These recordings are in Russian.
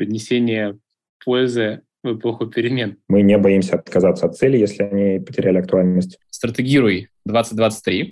принесения пользы в эпоху перемен. Мы не боимся отказаться от цели, если они потеряли актуальность. Стратегируй 2023.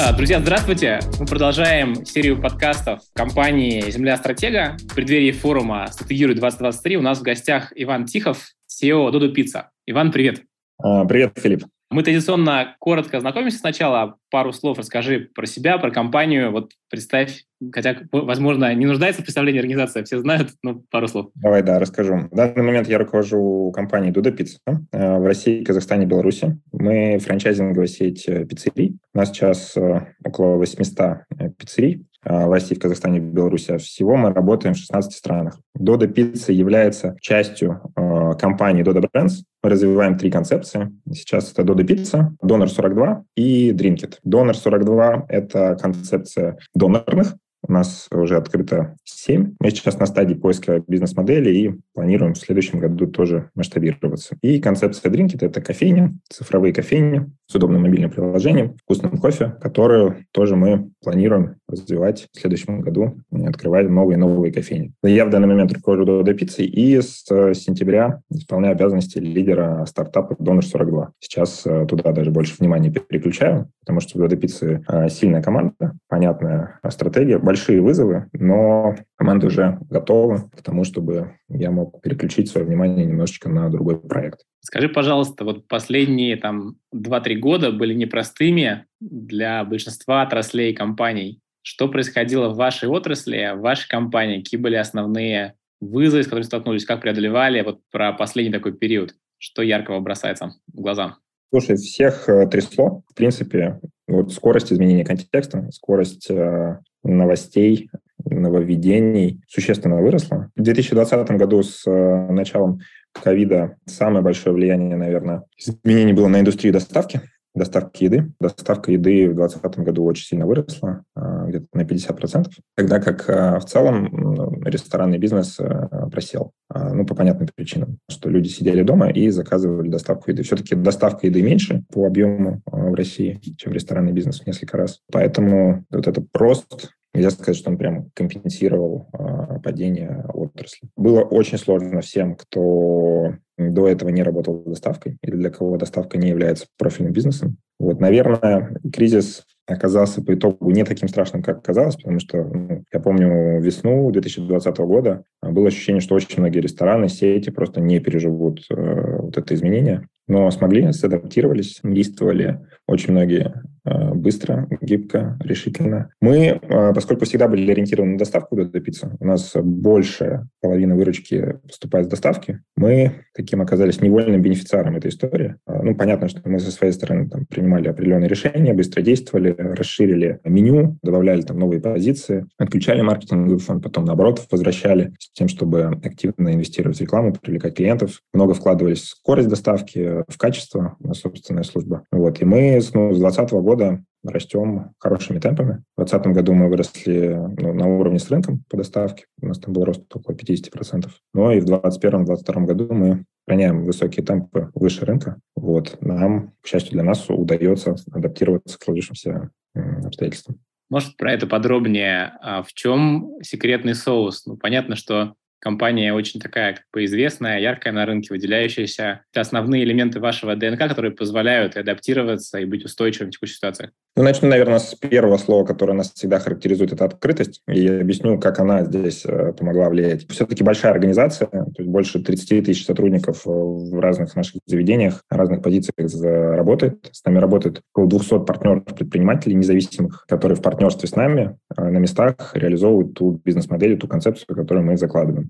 А, друзья, здравствуйте! Мы продолжаем серию подкастов компании «Земля стратега». В преддверии форума «Стратегируй 2023» у нас в гостях Иван Тихов, SEO Додо Пицца. Иван, привет! А, привет, Филипп! Мы традиционно коротко знакомимся сначала. Пару слов расскажи про себя, про компанию. Вот представь, хотя, возможно, не нуждается в представлении организации, все знают, но пару слов. Давай, да, расскажу. В данный момент я руковожу компанией Дуда Пицца э, в России, Казахстане, Беларуси. Мы франчайзинговая сеть э, пиццерий. У нас сейчас э, около 800 пиццерий в России, в Казахстане, в Беларуси. А всего мы работаем в 16 странах. Дода Пицца является частью э, компании Dodo Brands. Мы развиваем три концепции. Сейчас это Dodo Pizza, Donor 42 и Drinkit. Donor 42 – это концепция донорных у нас уже открыто 7. Мы сейчас на стадии поиска бизнес-модели и планируем в следующем году тоже масштабироваться. И концепция Drinkit – это кофейня, цифровые кофейни с удобным мобильным приложением, вкусным кофе, которую тоже мы планируем развивать в следующем году, открывая новые новые кофейни. Я в данный момент руковожу Dodo Pizza и с сентября исполняю обязанности лидера стартапа Donor 42. Сейчас э, туда даже больше внимания переключаю, потому что у Pizza э, сильная команда, понятная стратегия, большие вызовы, но команда уже готова к тому, чтобы я мог переключить свое внимание немножечко на другой проект. Скажи, пожалуйста, вот последние там 2-3 года были непростыми для большинства отраслей и компаний. Что происходило в вашей отрасли, в вашей компании? Какие были основные вызовы, с которыми столкнулись, как преодолевали? Вот про последний такой период. Что яркого бросается в глаза? Слушай, всех э, трясло. В принципе, вот скорость изменения контекста, скорость э, новостей, нововведений существенно выросла. В 2020 году с э, началом ковида самое большое влияние, наверное, изменений было на индустрию доставки доставки еды. Доставка еды в 2020 году очень сильно выросла, а, где-то на 50%, тогда как а, в целом ресторанный бизнес а, просел. Ну, по понятным причинам, что люди сидели дома и заказывали доставку еды. Все-таки доставка еды меньше по объему в России, чем ресторанный бизнес в несколько раз. Поэтому вот это рост Нельзя сказать, что он прям компенсировал э, падение отрасли. Было очень сложно всем, кто до этого не работал доставкой или для кого доставка не является профильным бизнесом. Вот, наверное, кризис оказался по итогу не таким страшным, как казалось, потому что ну, я помню весну 2020 года было ощущение, что очень многие рестораны, сети просто не переживут э, вот это изменение, но смогли, адаптировались, действовали очень многие Э, быстро, гибко, решительно. Мы, э, поскольку всегда были ориентированы на доставку до пиццы, у нас большая половина выручки поступает с доставки, мы таким оказались невольным бенефициаром этой истории. Э, ну, понятно, что мы со своей стороны там, принимали определенные решения, быстро действовали, расширили меню, добавляли там новые позиции, отключали маркетинговый фонд, потом, наоборот, возвращали с тем, чтобы активно инвестировать в рекламу, привлекать клиентов. Много вкладывались в скорость доставки, в качество, на собственная служба. Вот. И мы ну, с 2020 года растем хорошими темпами. В 2020 году мы выросли ну, на уровне с рынком по доставке. У нас там был рост около 50%. Ну и в 2021-2022 году мы гоняем высокие темпы выше рынка. Вот. Нам, к счастью для нас, удается адаптироваться к сложившимся обстоятельствам. Может, про это подробнее? А в чем секретный соус? Ну, понятно, что компания очень такая как бы известная, яркая на рынке, выделяющаяся. Это основные элементы вашего ДНК, которые позволяют адаптироваться и быть устойчивым в текущей ситуации. Ну, начну, наверное, с первого слова, которое нас всегда характеризует, это открытость. И объясню, как она здесь э, помогла влиять. Все-таки большая организация, то есть больше 30 тысяч сотрудников э, в разных наших заведениях, разных позициях работает. С нами работает около 200 партнеров-предпринимателей независимых, которые в партнерстве с нами э, на местах реализовывают ту бизнес-модель, ту концепцию, которую мы закладываем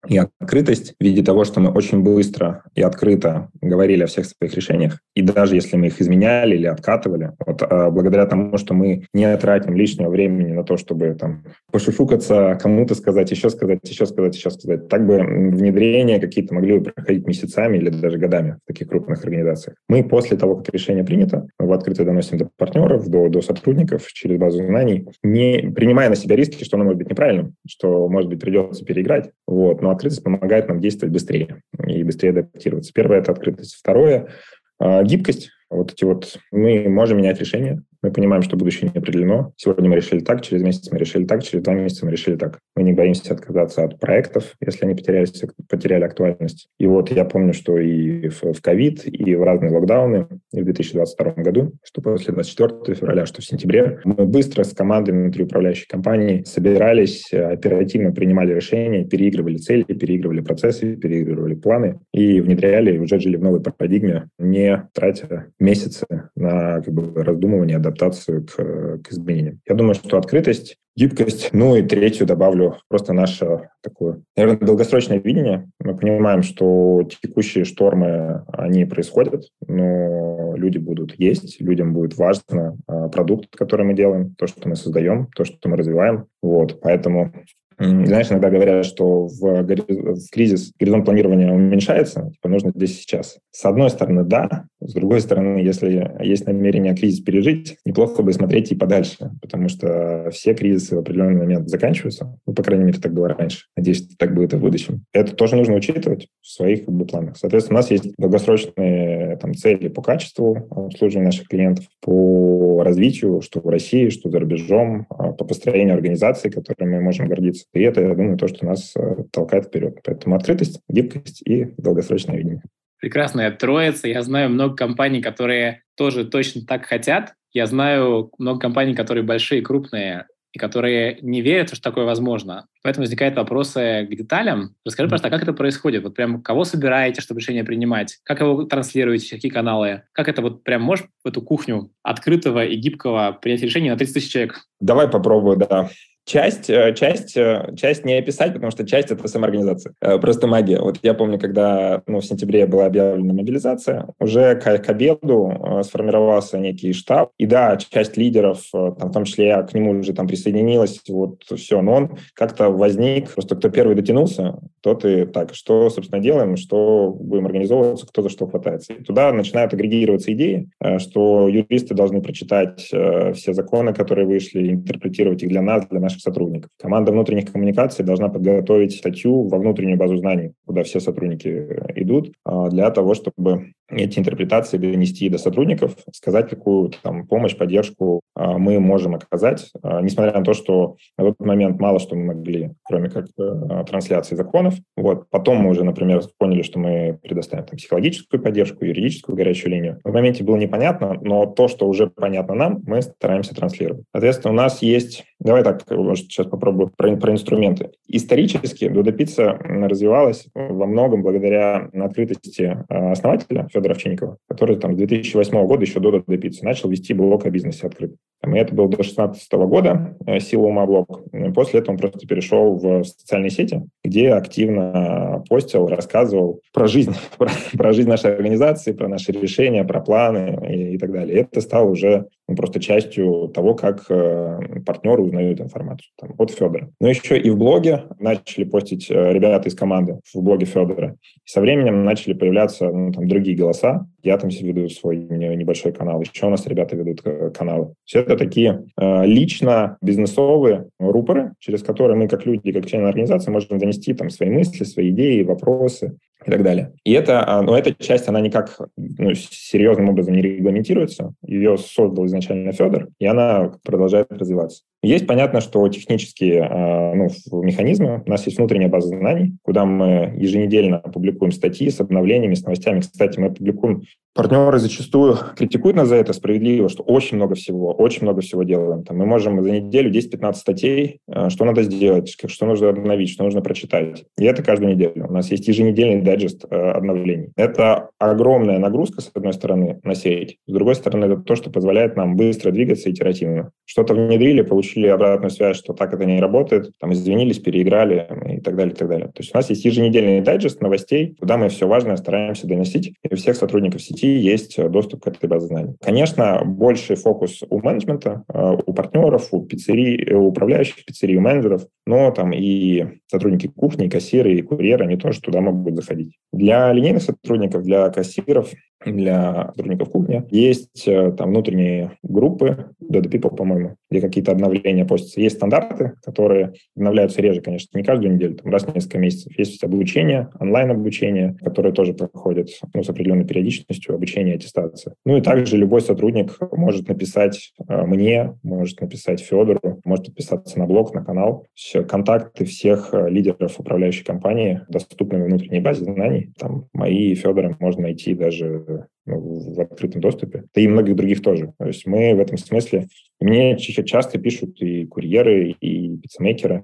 и открытость в виде того, что мы очень быстро и открыто говорили о всех своих решениях, и даже если мы их изменяли или откатывали, вот, а, благодаря тому, что мы не тратим лишнего времени на то, чтобы там пошушукаться, кому-то сказать, еще сказать, еще сказать, еще сказать, так бы внедрения какие-то могли бы проходить месяцами или даже годами в таких крупных организациях. Мы после того, как решение принято, в открыто доносим до партнеров, до, до сотрудников через базу знаний, не принимая на себя риски, что оно может быть неправильным, что, может быть, придется переиграть, вот, но открытость помогает нам действовать быстрее и быстрее адаптироваться. Первое – это открытость. Второе – гибкость вот эти вот... Мы можем менять решения, мы понимаем, что будущее не определено. Сегодня мы решили так, через месяц мы решили так, через два месяца мы решили так. Мы не боимся отказаться от проектов, если они потерялись, потеряли актуальность. И вот я помню, что и в ковид, и в разные локдауны, и в 2022 году, что после 24 февраля, что в сентябре, мы быстро с командой внутри управляющей компании собирались, оперативно принимали решения, переигрывали цели, переигрывали процессы, переигрывали планы и внедряли, и уже жили в новой парадигме, не тратя месяцы на как бы, раздумывание, адаптацию к, к изменениям. Я думаю, что открытость, гибкость, ну и третью добавлю просто наше такое, наверное, долгосрочное видение. Мы понимаем, что текущие штормы, они происходят, но люди будут есть, людям будет важно а, продукт, который мы делаем, то, что мы создаем, то, что мы развиваем. Вот, поэтому знаешь, иногда говорят, что в, в кризис горизонт планирования уменьшается, типа нужно здесь сейчас. С одной стороны, да. С другой стороны, если есть намерение кризис пережить, неплохо бы смотреть и подальше, потому что все кризисы в определенный момент заканчиваются. Ну, по крайней мере, так было раньше. Надеюсь, так будет и в будущем. Это тоже нужно учитывать в своих как бы, планах. Соответственно, у нас есть долгосрочные там, цели по качеству обслуживания наших клиентов, по развитию, что в России, что за рубежом, а, по построению организации, которой мы можем гордиться. И это, я думаю, то, что нас э, толкает вперед. Поэтому открытость, гибкость и долгосрочное видение. Прекрасная троица. Я знаю много компаний, которые тоже точно так хотят. Я знаю много компаний, которые большие, крупные, и которые не верят, что такое возможно. Поэтому возникают вопросы к деталям. Расскажи, пожалуйста, как это происходит? Вот прям кого собираете, чтобы решение принимать? Как его транслируете? Какие каналы? Как это вот прям можешь в эту кухню открытого и гибкого принять решение на 30 тысяч человек? Давай попробую, да. Часть, э, часть, э, часть не описать, потому что часть — это самоорганизация. Э, просто магия. Вот я помню, когда ну, в сентябре была объявлена мобилизация, уже к, к обеду сформировался некий штаб. И да, часть лидеров, там, в том числе я к нему уже там присоединилась, вот все, но он как-то возник, просто кто первый дотянулся, тот и так, что, собственно, делаем, что будем организовываться, кто за что хватается. И туда начинают агрегироваться идеи, что юристы должны прочитать все законы, которые вышли, интерпретировать их для нас, для наших сотрудников. Команда внутренних коммуникаций должна подготовить статью во внутреннюю базу знаний, куда все сотрудники идут, а, для того, чтобы эти интерпретации донести до сотрудников, сказать, какую там, помощь, поддержку а, мы можем оказать, а, несмотря на то, что на тот момент мало что мы могли, кроме как э, трансляции законов. Вот. Потом мы уже, например, поняли, что мы предоставим там, психологическую поддержку, юридическую горячую линию. В моменте было непонятно, но то, что уже понятно нам, мы стараемся транслировать. Соответственно, у нас есть... Давай так, сейчас попробую про, про инструменты. Исторически Дуда Пицца развивалась во многом благодаря открытости э, основателя Федора Овчинникова, который там с 2008 года еще до Дуда Пиццы начал вести блог о бизнесе открыт. И это было до 2016 года, э, сила ума блог. После этого он просто перешел в социальные сети, где активно постил, рассказывал про жизнь, про, про жизнь нашей организации, про наши решения, про планы и, и так далее. Это стало уже ну, просто частью того, как э, партнеры узнают информацию. Там, от Федора. Но еще и в блоге начали постить э, ребята из команды в блоге Федора. Со временем начали появляться ну, там, другие голоса. Я там веду свой небольшой канал. Еще у нас ребята ведут каналы. Все это такие э, лично бизнесовые рупоры, через которые мы, как люди, как члены организации, можем донести там свои мысли, свои идеи, вопросы и так далее. И это, а, но эта часть, она никак ну, серьезным образом не регламентируется. Ее создал изначально Федор, и она продолжает развиваться. Есть понятно, что технические а, ну, механизмы. У нас есть внутренняя база знаний, куда мы еженедельно публикуем статьи с обновлениями, с новостями. Кстати, мы публикуем Партнеры зачастую критикуют нас за это справедливо, что очень много всего, очень много всего делаем. Там мы можем за неделю 10-15 статей, а, что надо сделать, что нужно обновить, что нужно прочитать. И это каждую неделю. У нас есть еженедельный дайджест а, обновлений. Это огромная нагрузка, с одной стороны, на сеть. С другой стороны, это то, что позволяет нам быстро двигаться итеративно. Что-то внедрили, получили обратную связь, что так это не работает, там извинились, переиграли и так далее, и так далее. То есть у нас есть еженедельный дайджест новостей, куда мы все важное стараемся доносить, и всех сотрудников сети есть доступ к этой базе знаний. Конечно, больший фокус у менеджмента, э, у партнеров, у пиццерий, э, у управляющих пиццерий, у менеджеров, но там и сотрудники кухни, и кассиры, и курьеры, они тоже туда могут заходить. Для линейных сотрудников, для кассиров для сотрудников кухни. Есть э, там внутренние группы, Dodo People, по-моему, где какие-то обновления постятся. Есть стандарты, которые обновляются реже, конечно, не каждую неделю, там, раз в несколько месяцев. Есть обучение, онлайн-обучение, которое тоже проходит ну, с определенной периодичностью, обучение, аттестация. Ну и также любой сотрудник может написать э, мне, может написать Федору, может подписаться на блог, на канал. Все, контакты всех э, лидеров управляющей компании доступны в внутренней базе знаний. Там мои и Федора можно найти даже ну, в открытом доступе, да и многих других тоже. То есть мы в этом смысле... Мне часто пишут и курьеры, и пиццемейкеры,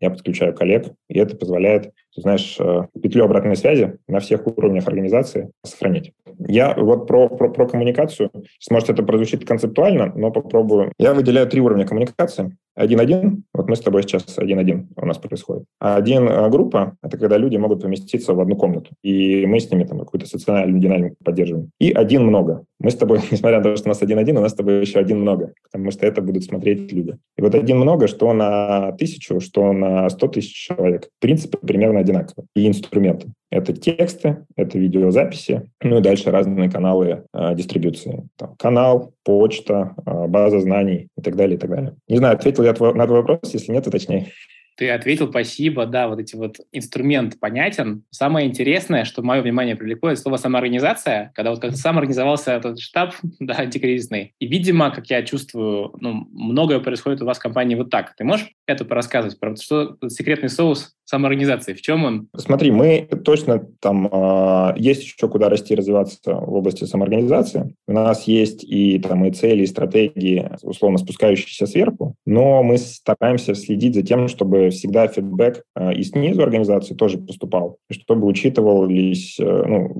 я подключаю коллег, и это позволяет, ты знаешь, э, петлю обратной связи на всех уровнях организации сохранить. Я вот про, про, про коммуникацию, может, это прозвучит концептуально, но попробую. Я выделяю три уровня коммуникации. Один-один, вот мы с тобой сейчас один-один у нас происходит. Один э, группа – это когда люди могут поместиться в одну комнату, и мы с ними там какую-то социальную динамику поддерживаем. И один много. Мы с тобой, несмотря на то, что у нас один-один, у нас с тобой еще один много, потому что это будут смотреть люди. И вот один много, что на тысячу, что на сто тысяч человек, в принципе, примерно одинаково. И инструменты. Это тексты, это видеозаписи, ну и дальше разные каналы э, дистрибуции. Там, канал, почта, э, база знаний и так далее, и так далее. Не знаю, ответил я на твой вопрос, если нет, уточняй. Ты ответил, спасибо, да, вот эти вот инструмент понятен. Самое интересное, что мое внимание привлекло, это слово самоорганизация, когда вот как сам организовался этот штаб, да, антикризисный. И, видимо, как я чувствую, ну, многое происходит у вас в компании вот так. Ты можешь это порассказывать? Про что секретный соус самоорганизации? В чем он? Смотри, мы точно там э, есть еще куда расти, развиваться в области самоорганизации. У нас есть и там и цели, и стратегии, условно спускающиеся сверху, но мы стараемся следить за тем, чтобы всегда фидбэк э, и снизу организации тоже поступал, чтобы учитывались, э, ну,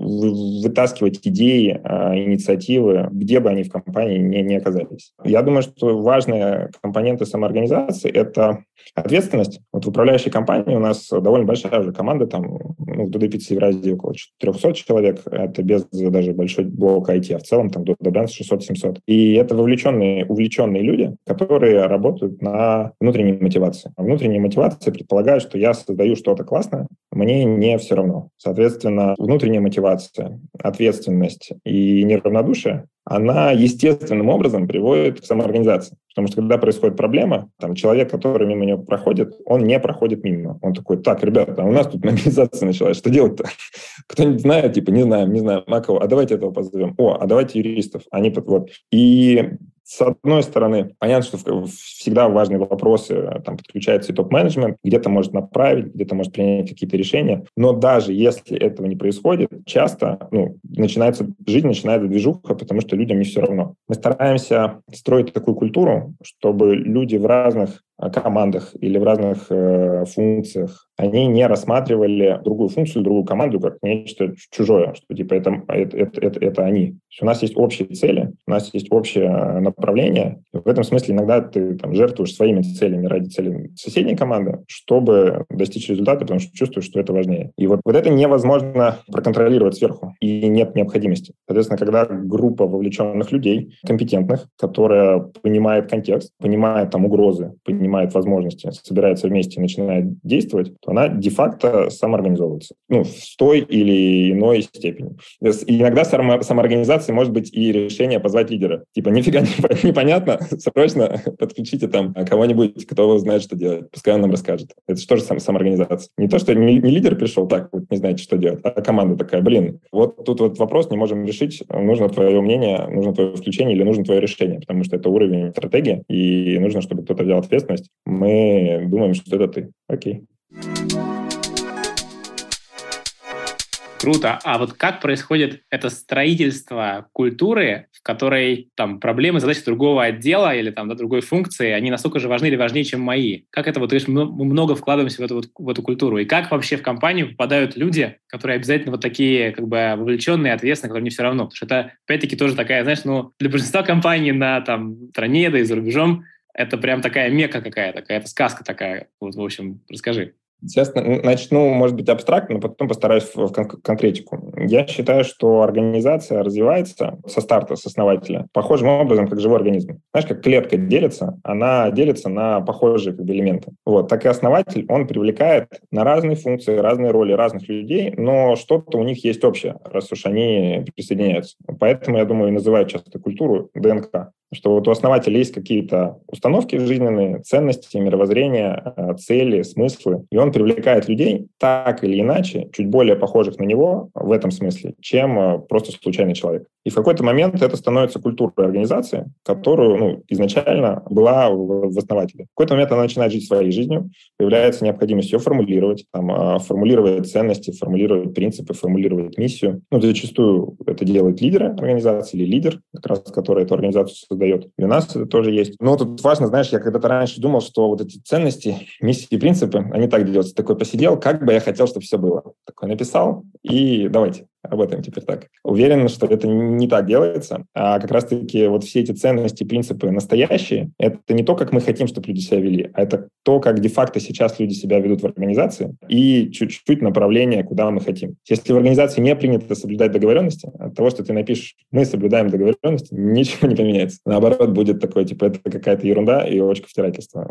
вытаскивать идеи, э, инициативы, где бы они в компании не, не оказались. Я думаю, что важные компоненты самоорганизации – это ответственность. Вот в управляющей компании у нас довольно большая уже команда, там, ну, в DDPC Евразии около 300 человек, это без даже большой блока IT, а в целом там до Brands 600-700. И это вовлеченные, увлеченные люди, которые работают на внутренней мотивации. А внутренняя мотивация предполагает, что я создаю что-то классное, мне не все равно. Соответственно, внутренняя мотивация, ответственность и неравнодушие она естественным образом приводит к самоорганизации. Потому что когда происходит проблема, там человек, который мимо него проходит, он не проходит мимо. Он такой, так, ребята, а у нас тут мобилизация началась, что делать-то? Кто-нибудь знает? Типа, не знаем, не знаем. А кого? А давайте этого позовем. О, а давайте юристов. Они вот. И с одной стороны, понятно, что всегда важные вопросы, там подключается и топ-менеджмент, где-то может направить, где-то может принять какие-то решения, но даже если этого не происходит, часто ну, начинается, жизнь начинает движуха, потому что людям не все равно. Мы стараемся строить такую культуру, чтобы люди в разных Э, командах или в разных э, функциях, они не рассматривали другую функцию, другую команду как нечто чужое, что типа это, это, это, это, это они. у нас есть общие цели, у нас есть общее направление. И в этом смысле иногда ты там, жертвуешь своими целями ради целей соседней команды, чтобы достичь результата, потому что чувствуешь, что это важнее. И вот, вот это невозможно проконтролировать сверху, и нет необходимости. Соответственно, когда группа вовлеченных людей, компетентных, которая понимает контекст, понимает там угрозы, понимает понимает возможности, собирается вместе и начинает действовать, то она де-факто самоорганизовывается. Ну, в той или иной степени. И иногда само, самоорганизация может быть и решение позвать лидера. Типа, нифига не, непонятно, срочно подключите там кого-нибудь, кто знает, что делать. Пускай он нам расскажет. Это же тоже сам, самоорганизация. Не то, что не, не лидер пришел так, вот не знаете, что делать, а команда такая, блин, вот тут вот вопрос не можем решить, нужно твое мнение, нужно твое включение или нужно твое решение, потому что это уровень стратегии, и нужно, чтобы кто-то взял ответственность ответственность, мы думаем, что это ты. Окей. Круто. А вот как происходит это строительство культуры, в которой там проблемы, задачи другого отдела или там да, другой функции, они настолько же важны или важнее, чем мои? Как это вот, то есть мы много вкладываемся в эту, вот, в эту культуру? И как вообще в компанию попадают люди, которые обязательно вот такие как бы вовлеченные, ответственные, которым не все равно? Потому что это, опять-таки, тоже такая, знаешь, ну, для большинства компаний на там стране, да и за рубежом это прям такая мека какая-то, какая-то сказка такая. Вот, в общем, расскажи. Честно, начну, может быть, абстрактно, но потом постараюсь в кон- конкретику. Я считаю, что организация развивается со старта, с основателя, похожим образом, как живой организм. Знаешь, как клетка делится, она делится на похожие элементы. Вот, так и основатель, он привлекает на разные функции, разные роли разных людей, но что-то у них есть общее, раз уж они присоединяются. Поэтому, я думаю, называют часто культуру ДНК. Что вот у основателя есть какие-то установки жизненные, ценности, мировоззрения, э, цели, смыслы, и он привлекает людей так или иначе, чуть более похожих на него в этом смысле, чем э, просто случайный человек. И в какой-то момент это становится культурой организации, которую ну, изначально была в основателе. В какой-то момент она начинает жить своей жизнью, появляется необходимость ее формулировать, там, а, формулировать ценности, формулировать принципы, формулировать миссию. Ну, зачастую это делает лидеры организации или лидер, как раз который эту организацию создает. И у нас это тоже есть. Но тут важно, знаешь, я когда-то раньше думал, что вот эти ценности, миссии и принципы, они так делаются. Такой посидел, как бы я хотел, чтобы все было. Такой написал, и давайте работаем теперь так. Уверен, что это не так делается, а как раз-таки вот все эти ценности, принципы настоящие, это не то, как мы хотим, чтобы люди себя вели, а это то, как де-факто сейчас люди себя ведут в организации и чуть-чуть направление, куда мы хотим. Если в организации не принято соблюдать договоренности, от того, что ты напишешь, мы соблюдаем договоренности, ничего не поменяется. Наоборот, будет такое, типа, это какая-то ерунда и очко втирательства,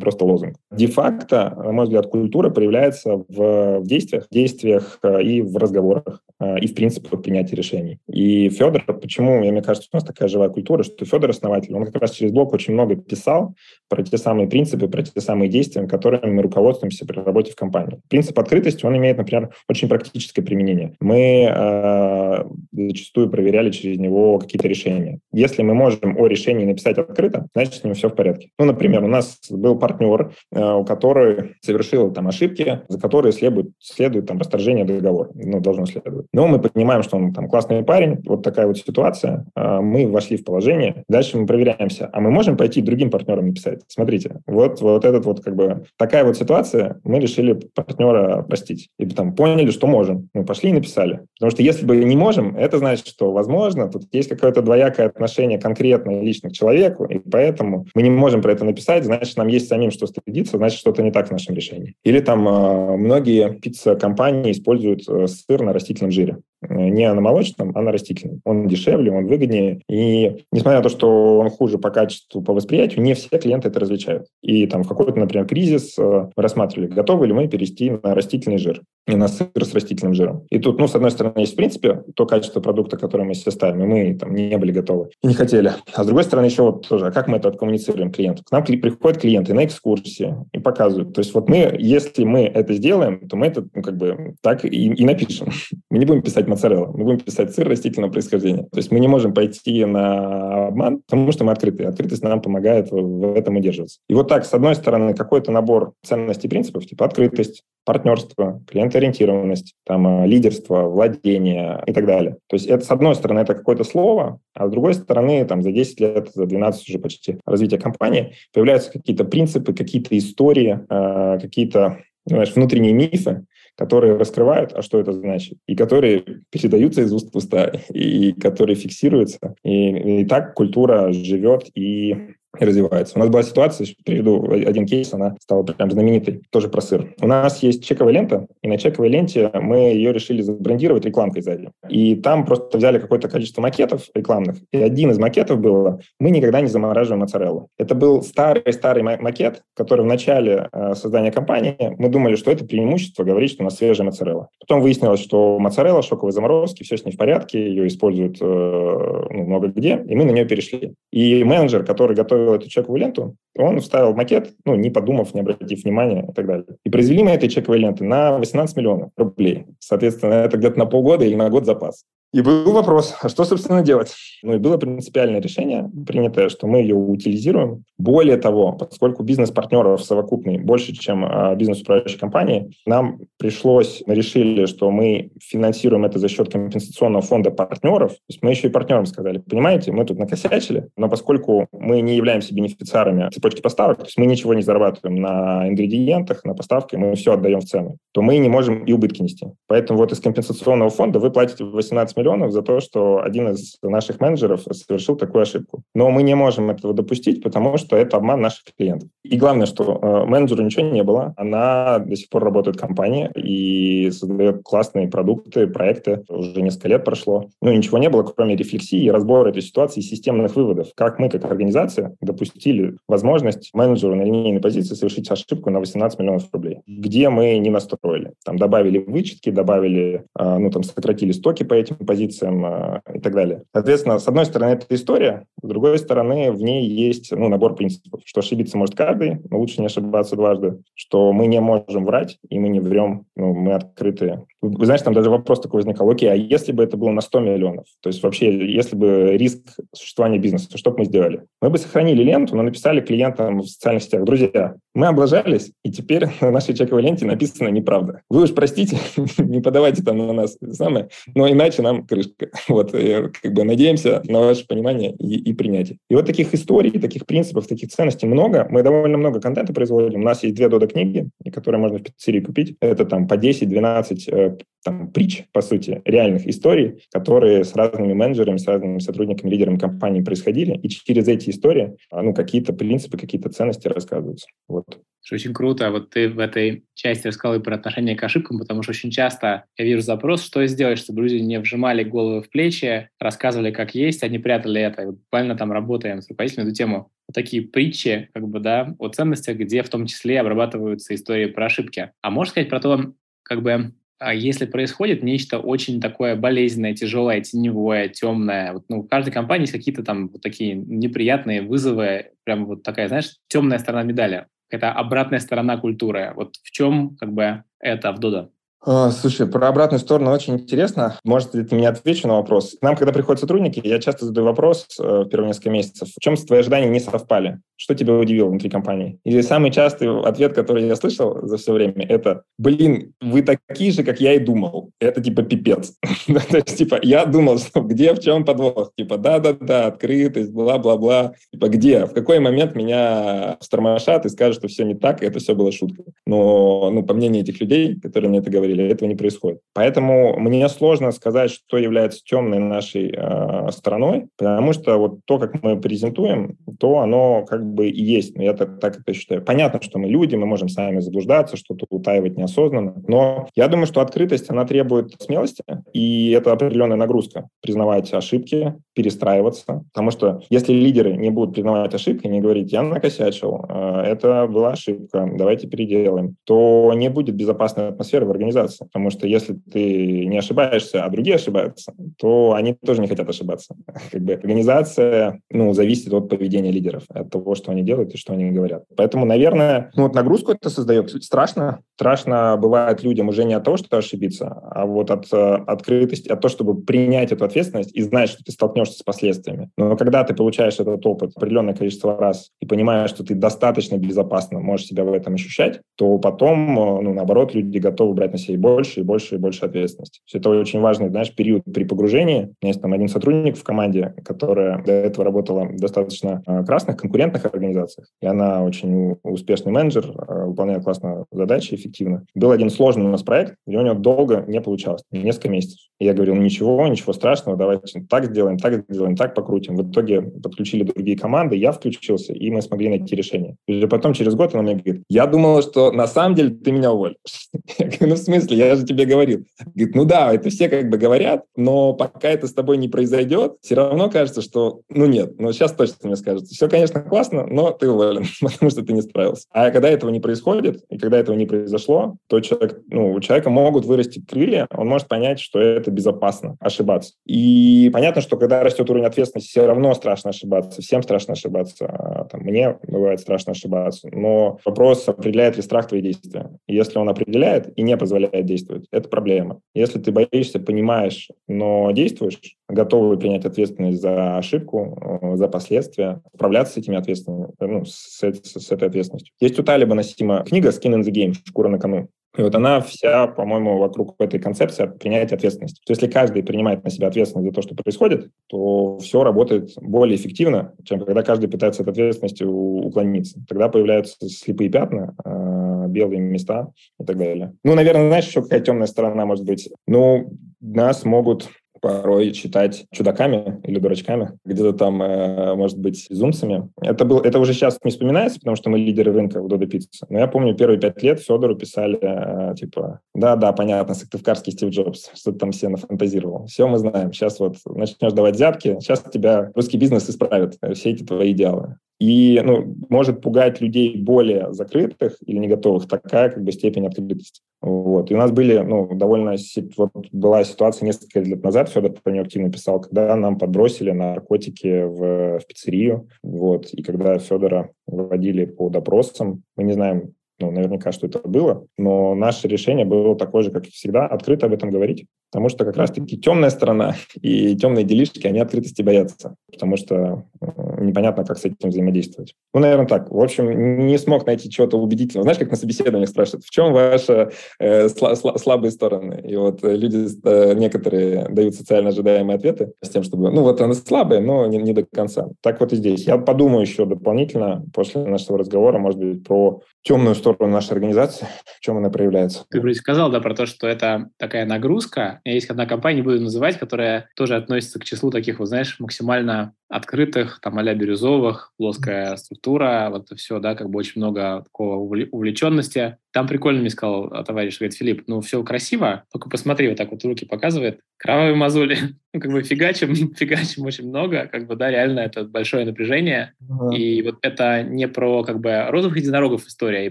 просто лозунг. Де-факто, на мой взгляд, культура проявляется в, в действиях, действиях э, и в разговорах, э, и в принципах принятия решений. И Федор, почему, мне кажется, у нас такая живая культура, что Федор основатель, он как раз через блок очень много писал про те самые принципы, про те самые действия, которыми мы руководствуемся при работе в компании. Принцип открытости, он имеет, например, очень практическое применение. Мы э, зачастую проверяли через него какие-то решения. Если мы можем о решении написать открыто, значит, с ним все в порядке. Ну, например, у нас был партнер, э, который совершил там ошибки, за которые следует, следует там расторжение договора, ну, должно следовать. Но мы понимаем, что он там классный парень, вот такая вот ситуация, э, мы вошли в положение, дальше мы проверяемся, а мы можем пойти другим партнерам написать, смотрите, вот, вот этот вот как бы такая вот ситуация, мы решили партнера простить. И там поняли, что можем. Мы пошли и написали. Потому что если бы не можем, это значит, что, возможно, тут есть какое-то двоякое отношение конкретно лично к человеку, и поэтому мы не можем про это написать, значит, нам есть самим что стыдиться, значит, что-то не так в нашем решении. Или там э, многие пицца-компании используют э, сыр на растительном жире. Э, не на молочном, а на растительном. Он дешевле, он выгоднее. И несмотря на то, что он хуже по качеству, по восприятию, не все клиенты это различают. И там в какой-то, например, кризис мы рассматривали, готовы ли мы перейти на растительный жир и на сыр с растительным жиром. И тут, ну, с одной стороны, есть, в принципе, то качество продукта, которое мы себе ставим, и мы там не были готовы и не хотели. А с другой стороны, еще вот тоже, а как мы это коммуницируем клиенту? К нам приходят клиенты на экскурсии и показывают. То есть вот мы, если мы это сделаем, то мы это, ну, как бы, так и, и напишем. Мы не будем писать моцарелла, мы будем писать сыр растительного происхождения. То есть мы не можем пойти на обман, потому что мы открыты. Открытость нам помогает в этом удерживаться. И вот так, с одной стороны, какой-то набор ценностей и принципов, типа открытость, партнерство, клиентоориентированность, там, э, лидерство, владение и так далее. То есть это, с одной стороны, это какое-то слово, а с другой стороны, там, за 10 лет, за 12 уже почти развития компании появляются какие-то принципы, какие-то истории, э, какие-то знаешь, внутренние мифы, которые раскрывают, а что это значит, и которые передаются из уст в уста, и которые фиксируются. И, и так культура живет и и развивается. У нас была ситуация, приведу один кейс, она стала прям знаменитой, тоже про сыр. У нас есть чековая лента, и на чековой ленте мы ее решили забрендировать рекламкой сзади. И там просто взяли какое-то количество макетов рекламных, и один из макетов было «Мы никогда не замораживаем моцареллу». Это был старый-старый макет, который в начале э, создания компании мы думали, что это преимущество говорит, что у нас свежая моцарелла. Потом выяснилось, что моцарелла, шоковые заморозки, все с ней в порядке, ее используют э, ну, много где, и мы на нее перешли. И менеджер, который готовил поставил эту чековую ленту, он вставил макет, ну, не подумав, не обратив внимания и так далее. И произвели мы этой чековой ленты на 18 миллионов рублей. Соответственно, это где-то на полгода или на год запас. И был вопрос, а что, собственно, делать? Ну и было принципиальное решение, принятое, что мы ее утилизируем. Более того, поскольку бизнес-партнеров совокупный больше, чем а, бизнес-управляющей компании, нам пришлось, мы решили, что мы финансируем это за счет компенсационного фонда партнеров. То есть мы еще и партнерам сказали, понимаете, мы тут накосячили, но поскольку мы не являемся бенефициарами цепочки поставок, то есть мы ничего не зарабатываем на ингредиентах, на поставке, мы все отдаем в цену, то мы не можем и убытки нести. Поэтому вот из компенсационного фонда вы платите 18 миллионов за то, что один из наших менеджеров совершил такую ошибку. Но мы не можем этого допустить, потому что это обман наших клиентов. и главное, что э, менеджеру ничего не было, она до сих пор работает в компании и создает классные продукты, проекты, уже несколько лет прошло. Ну, ничего не было, кроме рефлексии и разбора этой ситуации и системных выводов. Как мы, как организация, допустили возможность менеджеру на линейной позиции совершить ошибку на 18 миллионов рублей, где мы не настроили. Там добавили вычетки, добавили, э, ну, там, сократили стоки по этим позициям э, и так далее. Соответственно, с одной стороны, это история, с другой стороны, в ней есть ну, набор принципов, что ошибиться может каждый, но лучше не ошибаться дважды, что мы не можем врать, и мы не врем, ну, мы открытые. Вы знаете, там даже вопрос такой возникал, окей, а если бы это было на 100 миллионов, то есть вообще, если бы риск существования бизнеса, то что бы мы сделали? Мы бы сохранили ленту, но написали клиентам в социальных сетях, друзья, мы облажались, и теперь на нашей чековой ленте написано неправда. Вы уж простите, не подавайте там на нас самое, но иначе нам крышка. Вот, как бы надеемся на ваше понимание и, и принятие. И вот таких историй, таких принципов, таких ценностей много. Мы довольно много контента производим. У нас есть две дода книги, которые можно в пиццерии купить. Это там по 10-12 э, там, притч, по сути, реальных историй, которые с разными менеджерами, с разными сотрудниками, лидерами компании происходили. И через эти истории а, ну, какие-то принципы, какие-то ценности рассказываются. Вот. Очень круто. Вот ты в этой части рассказал и про отношение к ошибкам, потому что очень часто я вижу запрос, что сделать, чтобы люди не вжимали головы в плечи, рассказывали как есть, а не прятали это. И буквально там работаем с руководителем эту тему. Вот такие притчи, как бы, да, о ценностях, где в том числе обрабатываются истории про ошибки. А можешь сказать про то, как бы, а если происходит нечто очень такое болезненное, тяжелое, теневое, темное, вот, ну, в каждой компании есть какие-то там вот такие неприятные вызовы, прям вот такая, знаешь, темная сторона медали это обратная сторона культуры. Вот в чем как бы это в Додо? А, слушай, про обратную сторону очень интересно. Может, ты мне отвечу на вопрос. К нам, когда приходят сотрудники, я часто задаю вопрос э, в первые несколько месяцев. В чем твои ожидания не совпали? Что тебя удивило внутри компании? И самый частый ответ, который я слышал за все время, это, блин, вы такие же, как я и думал. Это типа пипец. То есть, типа, я думал, что где, в чем подвох? Типа, да-да-да, открытость, бла-бла-бла. Типа, где? В какой момент меня стормошат и скажут, что все не так, и это все было шуткой. Но, ну, по мнению этих людей, которые мне это говорили, этого не происходит. Поэтому мне сложно сказать, что является темной нашей э, стороной, потому что вот то, как мы презентуем, то оно как бы и есть. Я так, так это считаю. Понятно, что мы люди, мы можем сами заблуждаться, что-то утаивать неосознанно. Но я думаю, что открытость, она требует смелости, и это определенная нагрузка. Признавать ошибки, перестраиваться. Потому что если лидеры не будут признавать ошибки, не говорить, я накосячил, э, это была ошибка, давайте переделаем, то не будет безопасной атмосферы в организации. Потому что если ты не ошибаешься, а другие ошибаются, то они тоже не хотят ошибаться. Как бы организация ну, зависит от поведения лидеров, от того, что они делают и что они говорят. Поэтому, наверное, ну, вот нагрузку это создает. Страшно. Страшно бывает людям уже не от того, что ошибиться, а вот от э, открытости, от того, чтобы принять эту ответственность и знать, что ты столкнешься с последствиями. Но когда ты получаешь этот опыт определенное количество раз и понимаешь, что ты достаточно безопасно можешь себя в этом ощущать, то потом, э, ну, наоборот, люди готовы брать на себя больше и больше и больше ответственности. Все это очень важный, знаешь, период при погружении. У меня есть там один сотрудник в команде, которая до этого работала в достаточно э, красных, конкурентных организациях, и она очень успешный менеджер, э, выполняет классно задачи эффективно. Был один сложный у нас проект, где у него долго не получалось, несколько месяцев. И я говорил, ничего, ничего страшного, давайте так сделаем, так сделаем, так покрутим. В итоге подключили другие команды, я включился, и мы смогли найти решение. И уже потом, через год, она мне говорит, я думала, что на самом деле ты меня уволишь. Я говорю, ну в смысле, я же тебе говорил. Говорит, ну да, это все как бы говорят, но пока это с тобой не произойдет, все равно кажется, что, ну нет, ну сейчас точно мне скажут, все, конечно, классно, но ты уволен, потому что ты не справился. А когда этого не происходит, и когда этого не произошло, то человек, ну, у человека могут вырасти крылья, он может понять, что это безопасно ошибаться. И понятно, что когда растет уровень ответственности, все равно страшно ошибаться, всем страшно ошибаться. А, там, мне бывает страшно ошибаться. Но вопрос, определяет ли страх твои действия. Если он определяет и не позволяет действовать, это проблема. Если ты боишься, понимаешь, но действуешь, готовы принять ответственность за ошибку, э, за последствия, справляться с этими ответственностями, ну, с, с, с этой ответственностью. Есть у Талиба Насима книга «Skin in the Game» «Шкура на кону». И вот она вся, по-моему, вокруг этой концепции принятия ответственности. То есть если каждый принимает на себя ответственность за то, что происходит, то все работает более эффективно, чем когда каждый пытается от ответственности уклониться. Тогда появляются слепые пятна, а, белые места и так далее. Ну, наверное, знаешь, еще какая темная сторона может быть? Ну, нас могут порой считать чудаками или дурачками, где-то там, э, может быть, безумцами. Это, был, это уже сейчас не вспоминается, потому что мы лидеры рынка в Додо Пицце. Но я помню, первые пять лет Федору писали, э, типа, да-да, понятно, сыктывкарский Стив Джобс, что ты там все нафантазировал. Все мы знаем. Сейчас вот начнешь давать взятки, сейчас тебя русский бизнес исправит, э, все эти твои идеалы. И ну, может пугать людей более закрытых или не готовых такая как бы степень открытости. Вот. И у нас были, ну, довольно... Вот была ситуация несколько лет назад, Федор про нее активно писал, когда нам подбросили наркотики в, в пиццерию. Вот. И когда Федора выводили по допросам, мы не знаем, ну, наверняка, что это было, но наше решение было такое же, как и всегда, открыто об этом говорить, потому что как раз-таки темная сторона и темные делишки, они открытости боятся, потому что э, непонятно, как с этим взаимодействовать. Ну, наверное, так. В общем, не смог найти чего-то убедительного. Знаешь, как на собеседованиях спрашивают, в чем ваши э, сла- сла- слабые стороны? И вот э, люди э, некоторые дают социально ожидаемые ответы с тем, чтобы, ну, вот она слабая, но не, не до конца. Так вот и здесь. Я подумаю еще дополнительно после нашего разговора, может быть, про темную сторону нашей организации, в чем она проявляется. Ты вроде сказал, да, про то, что это такая нагрузка. Есть одна компания, не буду называть, которая тоже относится к числу таких, вот знаешь, максимально открытых, там, а бирюзовых, плоская структура, вот это все, да, как бы очень много такого увлеченности. Там прикольно мне сказал а, товарищ, говорит, Филипп, ну, все красиво, только посмотри, вот так вот руки показывает, кровавые мозоли, ну, как бы фигачим, фигачим очень много, как бы, да, реально это большое напряжение, uh-huh. и вот это не про, как бы, розовых единорогов история, и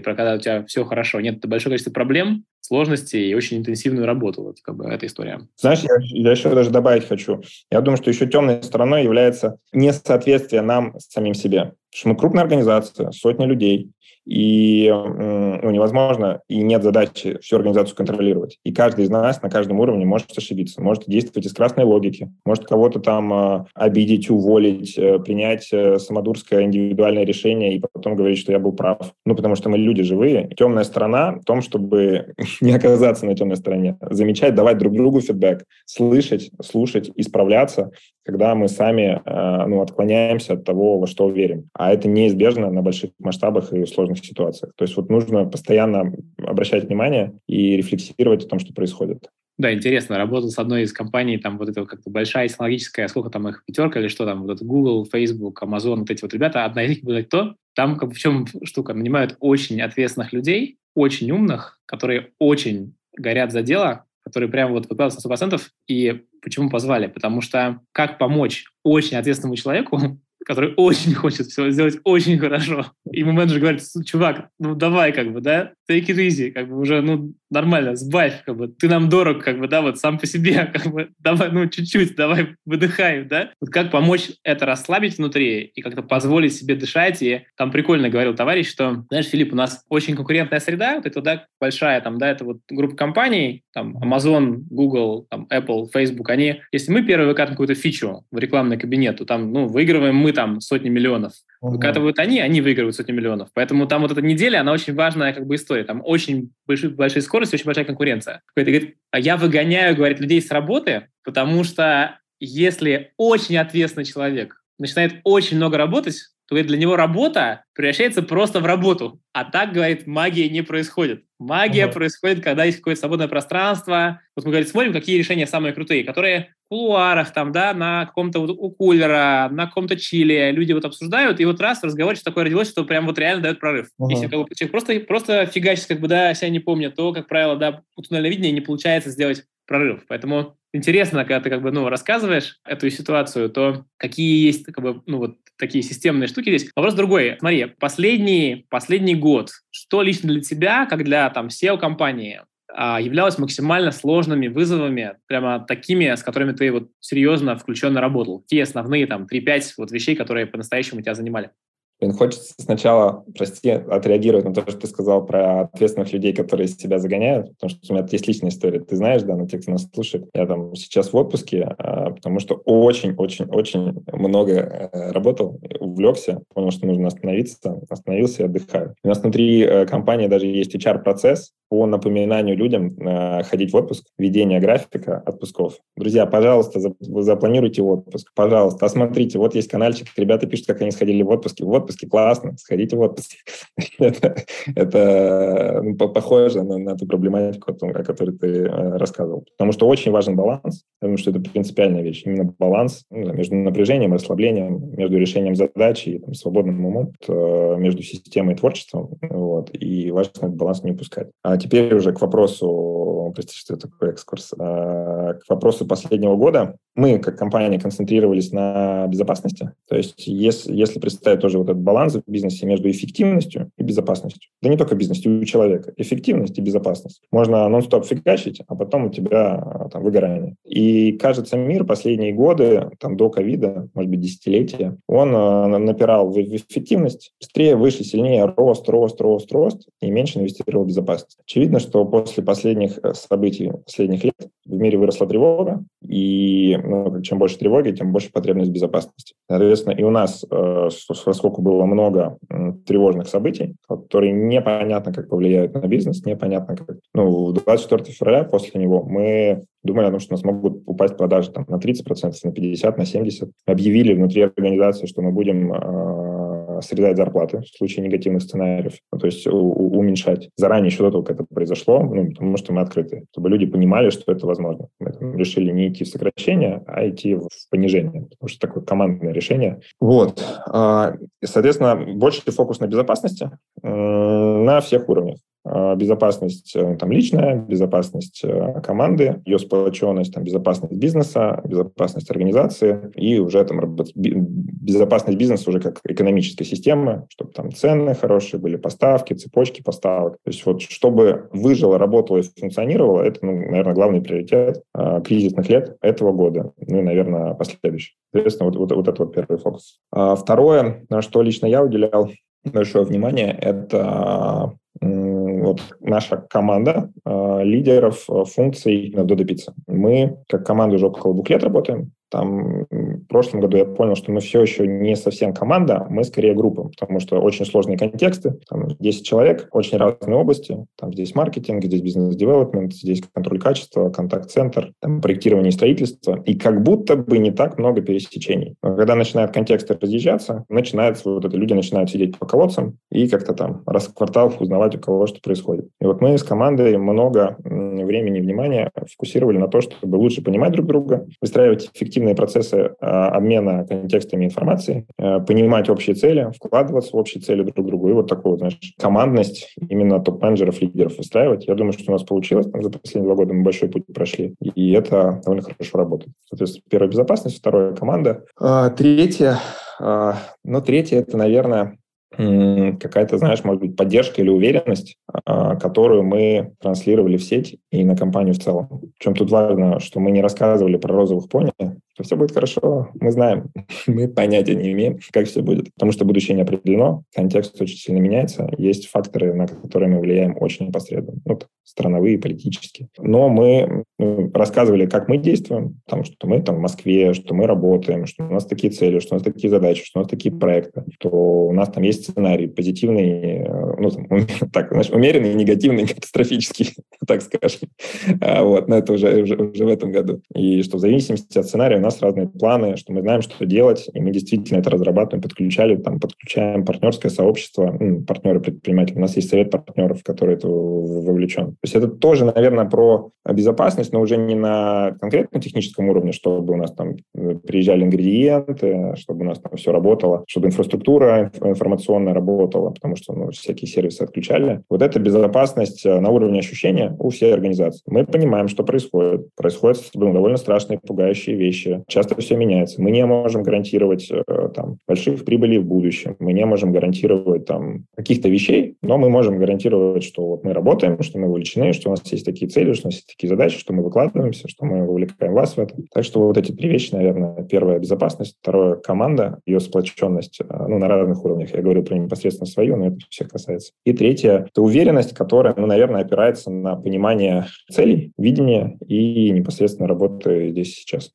про когда у тебя все хорошо, нет, это большое количество проблем, сложностей и очень интенсивную работу, вот, как бы, эта история. Знаешь, я, я еще даже добавить хочу. Я думаю, что еще темной стороной является несоответствие нам самим себе. Что мы крупная организация, сотни людей, и ну, невозможно, и нет задачи всю организацию контролировать. И каждый из нас на каждом уровне может ошибиться, может действовать из красной логики, может кого-то там э, обидеть, уволить, э, принять э, самодурское индивидуальное решение и потом говорить, что я был прав. Ну, потому что мы люди живые. Темная сторона в том, чтобы не оказаться на темной стороне, замечать, давать друг другу фидбэк, слышать, слушать, исправляться, когда мы сами ну, отклоняемся от того, во что верим. А это неизбежно на больших масштабах и сложных сложных ситуациях. То есть вот нужно постоянно обращать внимание и рефлексировать о том, что происходит. Да, интересно. Работал с одной из компаний, там вот это как-то большая технологическая, сколько там их, пятерка или что там, вот это Google, Facebook, Amazon, вот эти вот ребята, одна из них была кто? Там как в чем штука? Нанимают очень ответственных людей, очень умных, которые очень горят за дело, которые прямо вот выкладываются на 100%. И почему позвали? Потому что как помочь очень ответственному человеку который очень хочет все сделать очень хорошо. И ему менеджер говорит, чувак, ну давай, как бы, да, take it easy, как бы уже, ну, нормально, сбавь, как бы, ты нам дорог, как бы, да, вот сам по себе, как бы, давай, ну, чуть-чуть, давай выдыхаем, да. Вот как помочь это расслабить внутри и как-то позволить себе дышать. И там прикольно говорил товарищ, что, знаешь, Филипп, у нас очень конкурентная среда, вот это, да, большая, там, да, это вот группа компаний, там, Amazon, Google, там, Apple, Facebook, они, если мы первые выкатываем какую-то фичу в рекламный кабинет, то там, ну, выигрываем мы там сотни миллионов. Выкатывают они, они выигрывают сотни миллионов. Поэтому там вот эта неделя, она очень важная как бы история. Там очень большие, большие скорости, очень большая конкуренция. Какой-то говорит, а я выгоняю, говорит, людей с работы, потому что если очень ответственный человек начинает очень много работать, то говорит, для него работа превращается просто в работу. А так, говорит, магия не происходит. Магия uh-huh. происходит, когда есть какое-то свободное пространство. Вот мы, говорит, смотрим, какие решения самые крутые, которые в кулуарах, там, да, на каком-то вот у кулера, на каком-то чиле люди вот обсуждают, и вот раз в разговоре что такое родилось, что прям вот реально дает прорыв. Uh-huh. Если как бы, человек просто, просто фигачит, как бы, да, себя не помнит, то, как правило, да, у туннельное видение не получается сделать прорыв. Поэтому интересно, когда ты как бы, ну, рассказываешь эту ситуацию, то какие есть, как бы, ну, вот такие системные штуки здесь. Вопрос другой. Смотри, последний, последний год, что лично для тебя, как для там SEO-компании, а, являлось максимально сложными вызовами, прямо такими, с которыми ты вот серьезно включенно работал? Те основные там 3-5 вот вещей, которые по-настоящему тебя занимали? Блин, хочется сначала, прости, отреагировать на то, что ты сказал про ответственных людей, которые себя загоняют, потому что у меня есть личная история. Ты знаешь, да, на тех, кто нас слушает. Я там сейчас в отпуске, а, потому что очень-очень-очень много э, работал, увлекся, понял, что нужно остановиться, остановился и отдыхаю. У нас внутри э, компании даже есть HR-процесс по напоминанию людям э, ходить в отпуск, ведение графика отпусков. Друзья, пожалуйста, запланируйте отпуск, пожалуйста, осмотрите, вот есть каналчик, ребята пишут, как они сходили в отпуск, вот отпуске, классно, сходите в отпуск. это ну, похоже на, на ту проблематику, о которой ты э, рассказывал. Потому что очень важен баланс. Думаю, что это принципиальная вещь. Именно баланс ну, между напряжением, расслаблением, между решением задач и свободным умом, э, между системой и творчеством. Вот, и важно этот баланс не упускать. А теперь уже к вопросу, простите, что это такой экскурс, а, к вопросу последнего года. Мы, как компания, концентрировались на безопасности. То есть если, если представить тоже вот этот баланс в бизнесе между эффективностью и безопасностью. Да не только в бизнесе, у человека. Эффективность и безопасность. Можно нон-стоп фигачить, а потом у тебя а, там выгорание. И, кажется, мир последние годы, там до ковида, может быть, десятилетия, он а, напирал в эффективность, быстрее, выше, сильнее, рост, рост, рост, рост, и меньше инвестировал в безопасность. Очевидно, что после последних э, событий последних лет в мире выросла тревога, и ну, чем больше тревоги, тем больше потребность безопасности. Соответственно, и у нас, э, поскольку было много тревожных событий, которые непонятно как повлияют на бизнес, непонятно как... Ну, 24 февраля после него мы думали о том, что у нас могут упасть продажи там, на 30%, на 50%, на 70%. Объявили внутри организации, что мы будем э, срезать зарплаты в случае негативных сценариев, ну, то есть уменьшать. Заранее еще до того, как это произошло, ну, потому что мы открыты, чтобы люди понимали, что это возможно. Мы там, решили не идти в сокращение, а идти в понижение, потому что такое командное решение. Вот. А, соответственно, больше фокус на безопасности на всех уровнях. А, безопасность э, там, личная, безопасность э, команды, ее сплоченность, там, безопасность бизнеса, безопасность организации и уже там, безопасность бизнеса уже как экономическая система, чтобы там цены хорошие были, поставки, цепочки поставок. То есть вот чтобы выжило, работало и функционировало, это, ну, наверное, главный приоритет э, кризисных лет этого года, ну и, наверное, последующих. Соответственно, вот, вот, вот это вот первый фокус. А второе, на что лично я уделял большое внимание, это вот наша команда э, лидеров э, функций на Dodo Pizza. Мы, как команда, уже около двух лет работаем. Там в прошлом году я понял, что мы все еще не совсем команда, мы скорее группа, потому что очень сложные контексты, там 10 человек, очень разные области, там здесь маркетинг, здесь бизнес-девелопмент, здесь контроль качества, контакт-центр, там, проектирование и строительство, и как будто бы не так много пересечений. Но когда начинают контексты разъезжаться, начинается вот это, люди начинают сидеть по колодцам и как-то там раз в квартал узнавать у кого что происходит. И вот мы с командой много времени и внимания фокусировали на то, чтобы лучше понимать друг друга, выстраивать эффективные эффективные процессы а, обмена контекстами информации, э, понимать общие цели, вкладываться в общие цели друг другу и вот такую, знаешь, командность именно топ-менеджеров, лидеров выстраивать. Я думаю, что у нас получилось. Там за последние два года мы большой путь прошли, и это довольно хорошо работает. Соответственно, первая безопасность, второе команда. А, третье, а, ну, третье это, наверное, какая-то, знаешь, может быть, поддержка или уверенность, которую мы транслировали в сеть и на компанию в целом. Причем тут важно, что мы не рассказывали про розовых пони, что все будет хорошо. Мы знаем, мы понятия не имеем, как все будет, потому что будущее не определено, контекст очень сильно меняется, есть факторы, на которые мы влияем очень непосредственно, ну, страновые, политические. Но мы ну, рассказывали, как мы действуем, потому что мы там в Москве, что мы работаем, что у нас такие цели, что у нас такие задачи, что у нас такие проекты, что у нас там есть сценарий позитивный, э, ну, там, так, знаешь, умеренный, негативный, катастрофический, так скажем. А вот, но это уже, уже, уже в этом году. И что в зависимости от сценария нас разные планы, что мы знаем, что делать, и мы действительно это разрабатываем, подключали, там, подключаем партнерское сообщество, ну, партнеры-предприниматели. У нас есть совет партнеров, который это вовлечен. То есть это тоже, наверное, про безопасность, но уже не на конкретном техническом уровне, чтобы у нас там э, приезжали ингредиенты, чтобы у нас там все работало, чтобы инфраструктура информационная работала, потому что ну, всякие сервисы отключали. Вот это безопасность э, на уровне ощущения у всей организации. Мы понимаем, что происходит. Происходят ну, довольно страшные, пугающие вещи часто все меняется. Мы не можем гарантировать э, там, больших прибылей в будущем, мы не можем гарантировать там, каких-то вещей, но мы можем гарантировать, что вот мы работаем, что мы вовлечены, что у нас есть такие цели, что у нас есть такие задачи, что мы выкладываемся, что мы вовлекаем вас в это. Так что вот эти три вещи, наверное, первое – безопасность, второе – команда, ее сплоченность э, ну, на разных уровнях. Я говорил про непосредственно свою, но это всех касается. И третье – это уверенность, которая, ну, наверное, опирается на понимание целей, видение и непосредственно работы здесь сейчас.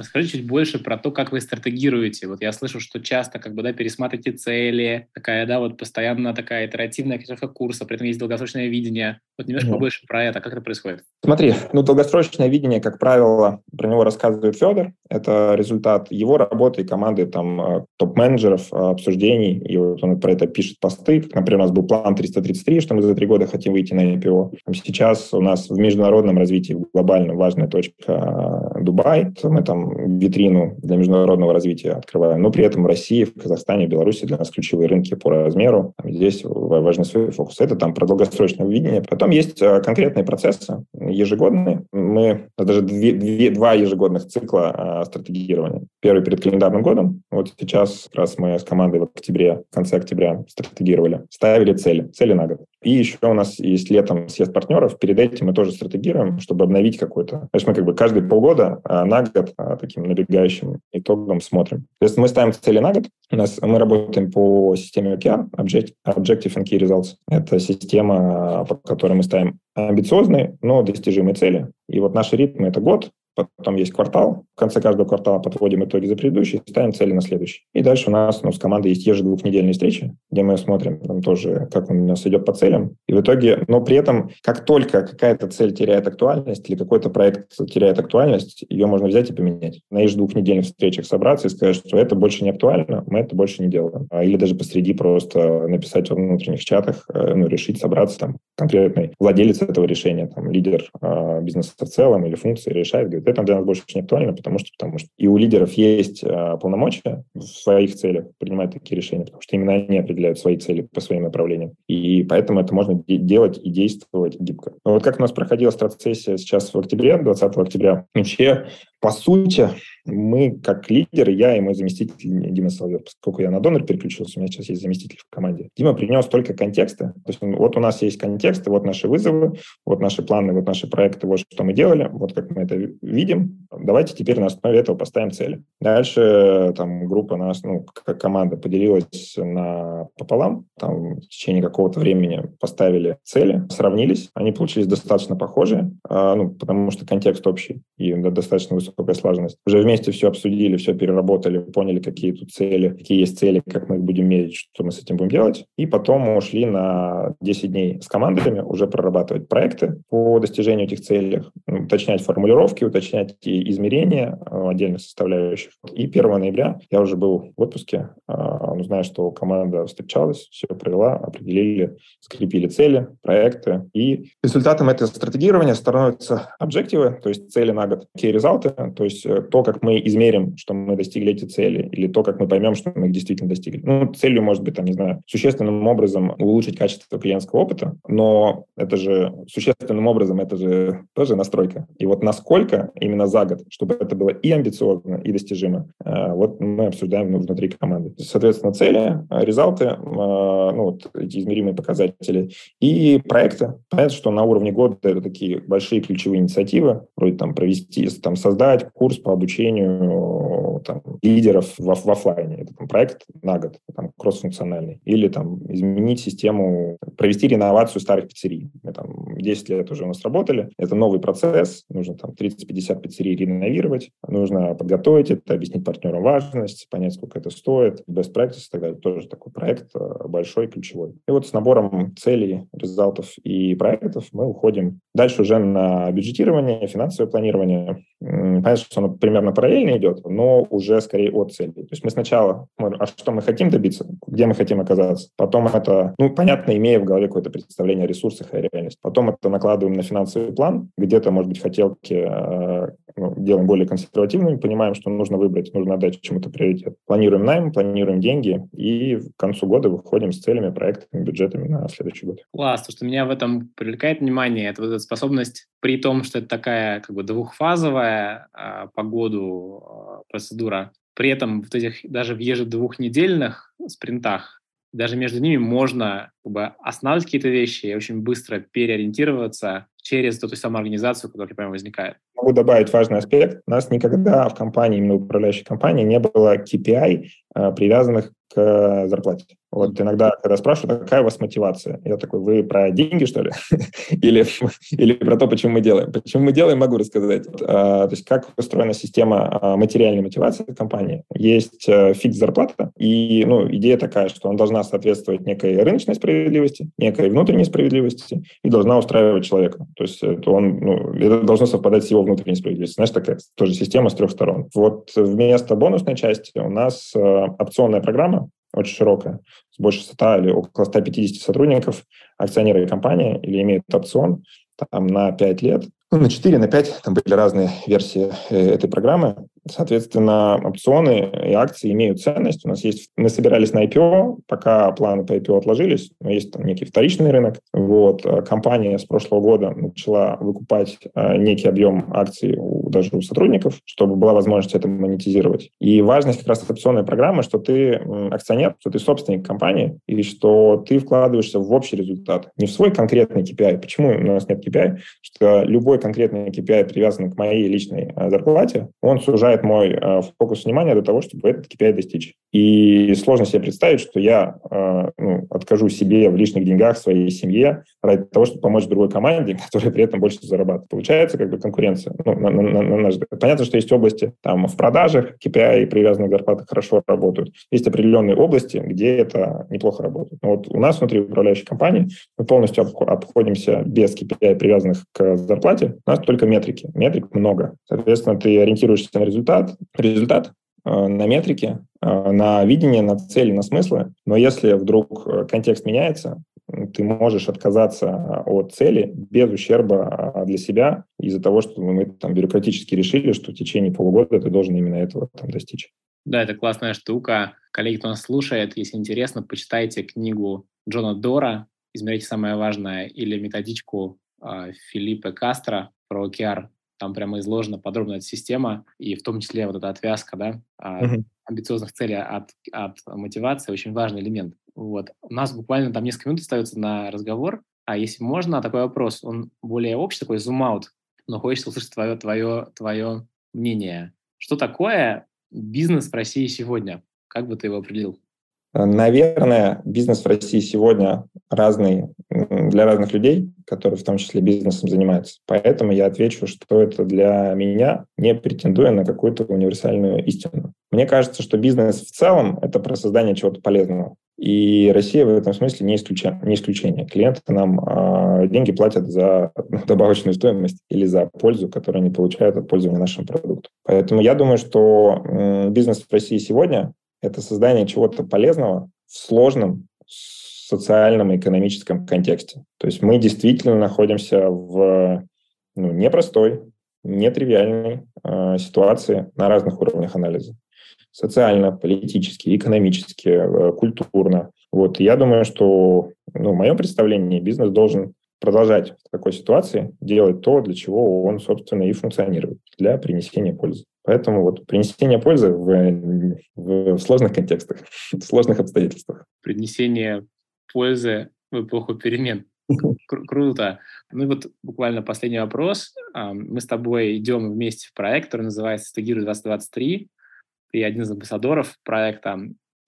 Расскажите чуть больше про то, как вы стратегируете. Вот я слышу, что часто как бы, да, пересматриваете цели, такая, да, вот постоянно такая итеративная корректировка курса, при этом есть долгосрочное видение. Вот немножко mm-hmm. побольше про это, как это происходит? Смотри, ну, долгосрочное видение, как правило, про него рассказывает Федор. Это результат его работы и команды там э, топ-менеджеров, э, обсуждений, и вот он про это пишет посты. Например, у нас был план 333, что мы за три года хотим выйти на IPO. Сейчас у нас в международном развитии глобально важная точка э, Дубай. Мы там витрину для международного развития открываем. Но при этом в России, в Казахстане, Беларуси для нас ключевые рынки по размеру. Здесь важны свои фокусы. Это там про долгосрочное видение. Потом есть э, конкретные процессы ежегодные. Мы даже две, две, два ежегодных цикла стратегирования. Первый перед календарным годом. Вот сейчас как раз мы с командой в октябре, в конце октября стратегировали. Ставили цели. Цели на год. И еще у нас есть летом съезд партнеров. Перед этим мы тоже стратегируем, чтобы обновить какой-то. То есть мы как бы каждые полгода а, на год таким набегающим итогом смотрим. То есть мы ставим цели на год. У нас, мы работаем по системе OKR, Objective, Objective and Key Results. Это система, по которой мы ставим амбициозные, но достижимые цели. И вот наши ритмы – это год, потом есть квартал. В конце каждого квартала подводим итоги за предыдущий, ставим цели на следующий. И дальше у нас ну, с командой есть ежедвухнедельные встречи, где мы смотрим там тоже, как у нас идет по целям. И в итоге, но при этом, как только какая-то цель теряет актуальность или какой-то проект теряет актуальность, ее можно взять и поменять. На ежедвухнедельных встречах собраться и сказать, что это больше не актуально, мы это больше не делаем. А, или даже посреди просто написать во внутренних чатах, э, ну, решить собраться там конкретный владелец этого решения, там, лидер э, бизнеса в целом или функции решает, говорит, это для нас больше не актуально, потому что, потому что и у лидеров есть э, полномочия в своих целях принимать такие решения, потому что именно они определяют свои цели по своим направлениям. И поэтому это можно делать и действовать гибко. Но вот как у нас проходила страцессия сейчас в октябре, 20 октября, вообще по сути, мы как лидеры, я и мой заместитель Дима Соловьев, поскольку я на донор переключился, у меня сейчас есть заместитель в команде. Дима принес только контексты. То есть вот у нас есть контексты, вот наши вызовы, вот наши планы, вот наши проекты, вот что мы делали, вот как мы это видим. Давайте теперь на основе этого поставим цели. Дальше там группа нас, ну, как команда поделилась на пополам, там в течение какого-то времени поставили цели, сравнились, они получились достаточно похожие, а, ну, потому что контекст общий и достаточно высокая слаженность. Уже вместе все обсудили, все переработали, поняли, какие тут цели, какие есть цели, как мы их будем мерить, что мы с этим будем делать. И потом мы ушли на 10 дней с командами уже прорабатывать проекты по достижению этих целей, уточнять формулировки, уточнять измерения э, отдельных составляющих. И 1 ноября я уже был в отпуске, а, ну, знаю, что команда встречалась, все провела, определили, скрепили цели, проекты. И результатом этого стратегирования становятся объективы, то есть цели на год, key результаты, то есть э, то, как мы измерим, что мы достигли эти цели, или то, как мы поймем, что мы их действительно достигли. Ну, целью может быть, там, не знаю, существенным образом улучшить качество клиентского опыта, но это же существенным образом, это же тоже настройка. И вот насколько именно за год, чтобы это было и амбициозно, и достижимо, э, вот мы обсуждаем внутри команды. Соответственно, цели, результаты, э, ну, вот эти измеримые показатели и проекты. Понятно, что на уровне года это такие большие ключевые инициативы, вроде там провести, там создать курс по обучению там, лидеров в, в офлайне. Это там, проект на год, там, кроссфункциональный. Или там, изменить систему, провести реновацию старых пиццерий. Мы там 10 лет уже у нас работали. Это новый процесс. Нужно там 30-50 пиццерий реновировать. Нужно подготовить это, объяснить партнерам важность, понять, сколько это стоит. Best practice далее. Тоже такой проект э, большой, ключевой. И вот с набором целей, результатов и проектов мы уходим дальше уже на бюджетирование, финансовое планирование понятно, что оно примерно параллельно идет, но уже скорее от цели. То есть мы сначала, а что мы хотим добиться, где мы хотим оказаться, потом это, ну, понятно, имея в голове какое-то представление о ресурсах и реальности. Потом это накладываем на финансовый план, где-то, может быть, хотелки э, делаем более консервативными, понимаем, что нужно выбрать, нужно отдать чему-то приоритет. Планируем найм, планируем деньги, и к концу года выходим с целями, проектами, бюджетами на следующий год. Класс, то, что меня в этом привлекает внимание, это вот эта способность, при том, что это такая как бы двухфазовая а, по году а, процедура, при этом в этих даже в ежедвухнедельных спринтах даже между ними можно как бы, останавливать какие-то вещи и очень быстро переориентироваться через ту, ту самую организацию, которая прямо возникает. Могу добавить важный аспект. У нас никогда в компании, именно управляющей компании, не было KPI, а, привязанных к зарплате. Вот иногда, когда спрашивают, какая у вас мотивация, я такой, вы про деньги, что ли? или, или про то, почему мы делаем? Почему мы делаем, могу рассказать. А, то есть как устроена система а, материальной мотивации в компании. Есть а, фикс зарплата, и ну, идея такая, что она должна соответствовать некой рыночной справедливости, некой внутренней справедливости и должна устраивать человека. То есть это, он, ну, это должно совпадать с его внутренней справедливостью. Знаешь, такая тоже система с трех сторон. Вот вместо бонусной части у нас опционная программа, очень широкая, с больше 100 или около 150 сотрудников, акционеры компании или имеют опцион там, на 5 лет, ну, на 4, на 5, там были разные версии э, этой программы. Соответственно, опционы и акции имеют ценность. У нас есть, мы собирались на IPO, пока планы по IPO отложились, но есть там некий вторичный рынок. Вот, э, компания с прошлого года начала выкупать э, некий объем акций у, даже у сотрудников, чтобы была возможность это монетизировать. И важность как раз опционной программы, что ты акционер, что ты собственник компании, и что ты вкладываешься в общий результат, не в свой конкретный KPI. Почему у нас нет KPI? Что любой конкретный KPI привязан к моей личной э, зарплате, он сужает сужает мой э, фокус внимания до того, чтобы этот KPI достичь. И сложно себе представить, что я э, ну, откажу себе в лишних деньгах своей семье ради того, чтобы помочь другой команде, которая при этом больше зарабатывает. Получается как бы конкуренция. Ну, на, на, на, на наш Понятно, что есть области там в продажах KPI привязанные к хорошо работают. Есть определенные области, где это неплохо работает. Но вот у нас внутри управляющей компании мы полностью обходимся без KPI, привязанных к зарплате. У нас только метрики. Метрик много. Соответственно, ты ориентируешься на результат результат, результат э, на метрике, э, на видение, на цели, на смыслы. Но если вдруг э, контекст меняется, ты можешь отказаться от цели без ущерба для себя из-за того, что мы там бюрократически решили, что в течение полугода ты должен именно этого там достичь. Да, это классная штука. Коллеги, кто нас слушает, если интересно, почитайте книгу Джона Дора «Измерите самое важное» или методичку Филиппа Кастро про OKR там прямо изложена подробно эта система, и в том числе вот эта отвязка, да, uh-huh. амбициозных целей от, от мотивации очень важный элемент. Вот. У нас буквально там несколько минут остается на разговор, а если можно, такой вопрос, он более общий, такой зум-аут, но хочется услышать твое, твое, твое мнение. Что такое бизнес в России сегодня? Как бы ты его определил? Наверное, бизнес в России сегодня разный для разных людей, которые в том числе бизнесом занимаются. Поэтому я отвечу, что это для меня, не претендуя на какую-то универсальную истину. Мне кажется, что бизнес в целом – это про создание чего-то полезного. И Россия в этом смысле не, исключение. Не исключение. Клиенты нам э, деньги платят за добавочную стоимость или за пользу, которую они получают от пользования нашим продуктом. Поэтому я думаю, что э, бизнес в России сегодня это создание чего-то полезного в сложном социальном и экономическом контексте. То есть мы действительно находимся в ну, непростой, нетривиальной э, ситуации на разных уровнях анализа. Социально, политически, экономически, э, культурно. Вот. я думаю, что ну, в моем представлении бизнес должен продолжать в такой ситуации делать то, для чего он, собственно, и функционирует, для принесения пользы. Поэтому вот принесение пользы в, в сложных контекстах, в сложных обстоятельствах. Принесение пользы в эпоху перемен. Кру- круто. Ну и вот буквально последний вопрос. Мы с тобой идем вместе в проект, который называется «Стагиру 2023». Ты один из амбассадоров проекта.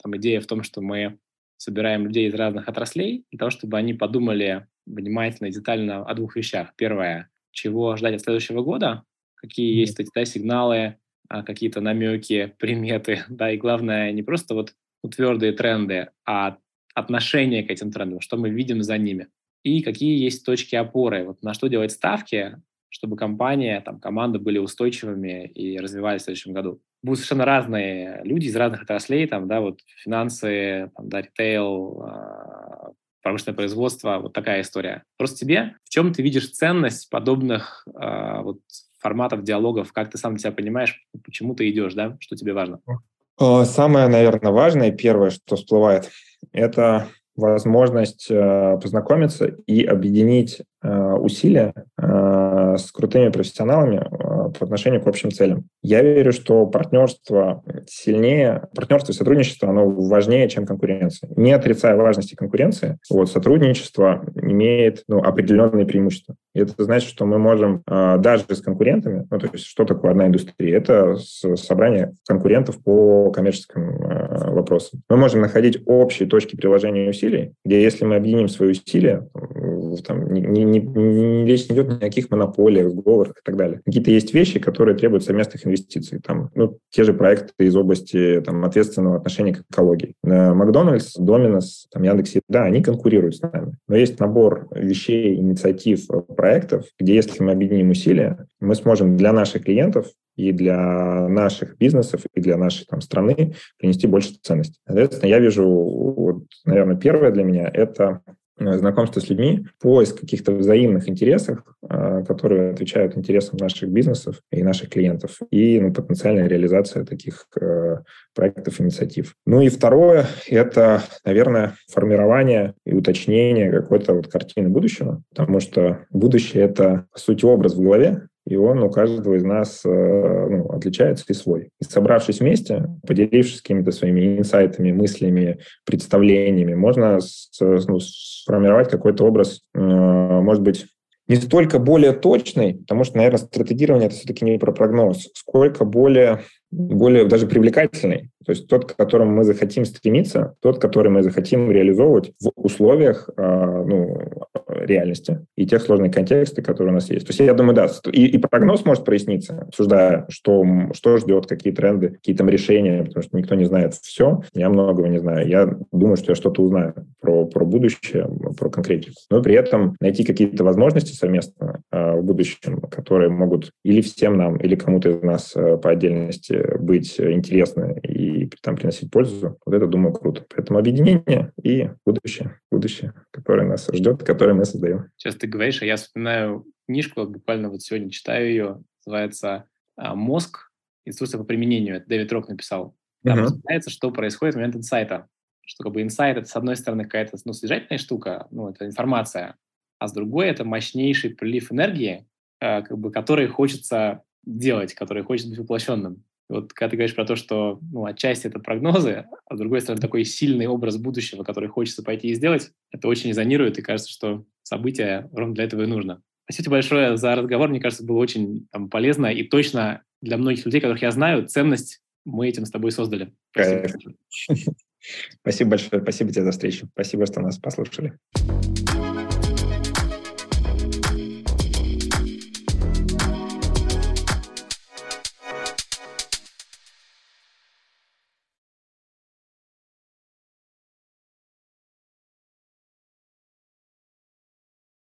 Там идея в том, что мы собираем людей из разных отраслей для того, чтобы они подумали внимательно и детально о двух вещах. Первое, чего ждать от следующего года, какие есть эти да, сигналы, а, какие-то намеки, приметы, да, и главное, не просто вот твердые тренды, а отношение к этим трендам, что мы видим за ними. И какие есть точки опоры, вот на что делать ставки, чтобы компания, там, команда были устойчивыми и развивались в следующем году. Будут совершенно разные люди из разных отраслей, там, да, вот финансы, там, да, ритейл, э, промышленное производство, вот такая история. Просто тебе, в чем ты видишь ценность подобных э, вот форматов диалогов, как ты сам себя понимаешь, почему ты идешь, да, что тебе важно? Самое, наверное, важное, первое, что всплывает, это возможность э, познакомиться и объединить э, усилия э, с крутыми профессионалами по отношению к общим целям. Я верю, что партнерство сильнее, партнерство и сотрудничество, оно важнее, чем конкуренция. Не отрицая важности конкуренции, вот, сотрудничество имеет ну, определенные преимущества. И это значит, что мы можем даже с конкурентами, ну, то есть что такое одна индустрия? Это собрание конкурентов по коммерческим э, вопросам. Мы можем находить общие точки приложения усилий, где если мы объединим свои усилия, там, не, не, не, речь не идет ни о каких монополиях, сговорах и так далее. Какие-то есть вещи, которые требуют совместных инвестиций. Там, ну, те же проекты из области там, ответственного отношения к экологии. Э, Макдональдс, Доминос, там, Яндекс, да, они конкурируют с нами. Но есть набор вещей, инициатив, проектов, где если мы объединим усилия, мы сможем для наших клиентов и для наших бизнесов, и для нашей там, страны принести больше ценности. Соответственно, я вижу, вот, наверное, первое для меня – это э, знакомство с людьми, поиск каких-то взаимных интересов, э, которые отвечают интересам наших бизнесов и наших клиентов, и ну, потенциальная реализация таких э, проектов, инициатив. Ну и второе – это, наверное, формирование и уточнение какой-то вот картины будущего, потому что будущее – это, по сути, образ в голове, и он у каждого из нас э, ну, отличается и свой. И собравшись вместе, поделившись какими-то своими инсайтами, мыслями, представлениями, можно ну, сформировать какой-то образ, э, может быть, не столько более точный, потому что, наверное, стратегирование это все-таки не про прогноз, сколько более более даже привлекательный, то есть тот, к которому мы захотим стремиться, тот, который мы захотим реализовывать в условиях а, ну, реальности и тех сложных контекстов, которые у нас есть. То есть я думаю, да, и, и прогноз может проясниться, обсуждая, что, что ждет, какие тренды, какие там решения, потому что никто не знает все, я многого не знаю. Я думаю, что я что-то узнаю про, про будущее, про конкретику. Но при этом найти какие-то возможности совместно э, в будущем, которые могут или всем нам, или кому-то из нас э, по отдельности быть интересны и там приносить пользу, вот это, думаю, круто. Поэтому объединение и будущее, будущее, которое нас ждет, которое мы создаем. Сейчас ты говоришь, а я вспоминаю книжку, буквально вот сегодня читаю ее, называется а, «Мозг. Инструкция по применению». Это Дэвид Рок написал. Там uh-huh. что происходит в момент инсайта. Что как бы инсайт — это, с одной стороны, какая-то ну, содержательная штука, ну, это информация, а с другой — это мощнейший прилив энергии, э, как бы, который хочется делать, который хочет быть воплощенным. Вот когда ты говоришь про то, что ну, отчасти это прогнозы, а с другой стороны такой сильный образ будущего, который хочется пойти и сделать, это очень резонирует, и кажется, что событие ровно для этого и нужно. Спасибо большое за разговор. Мне кажется, было очень там, полезно и точно для многих людей, которых я знаю, ценность мы этим с тобой создали. Спасибо. Спасибо большое. Спасибо тебе за встречу. Спасибо, что нас послушали.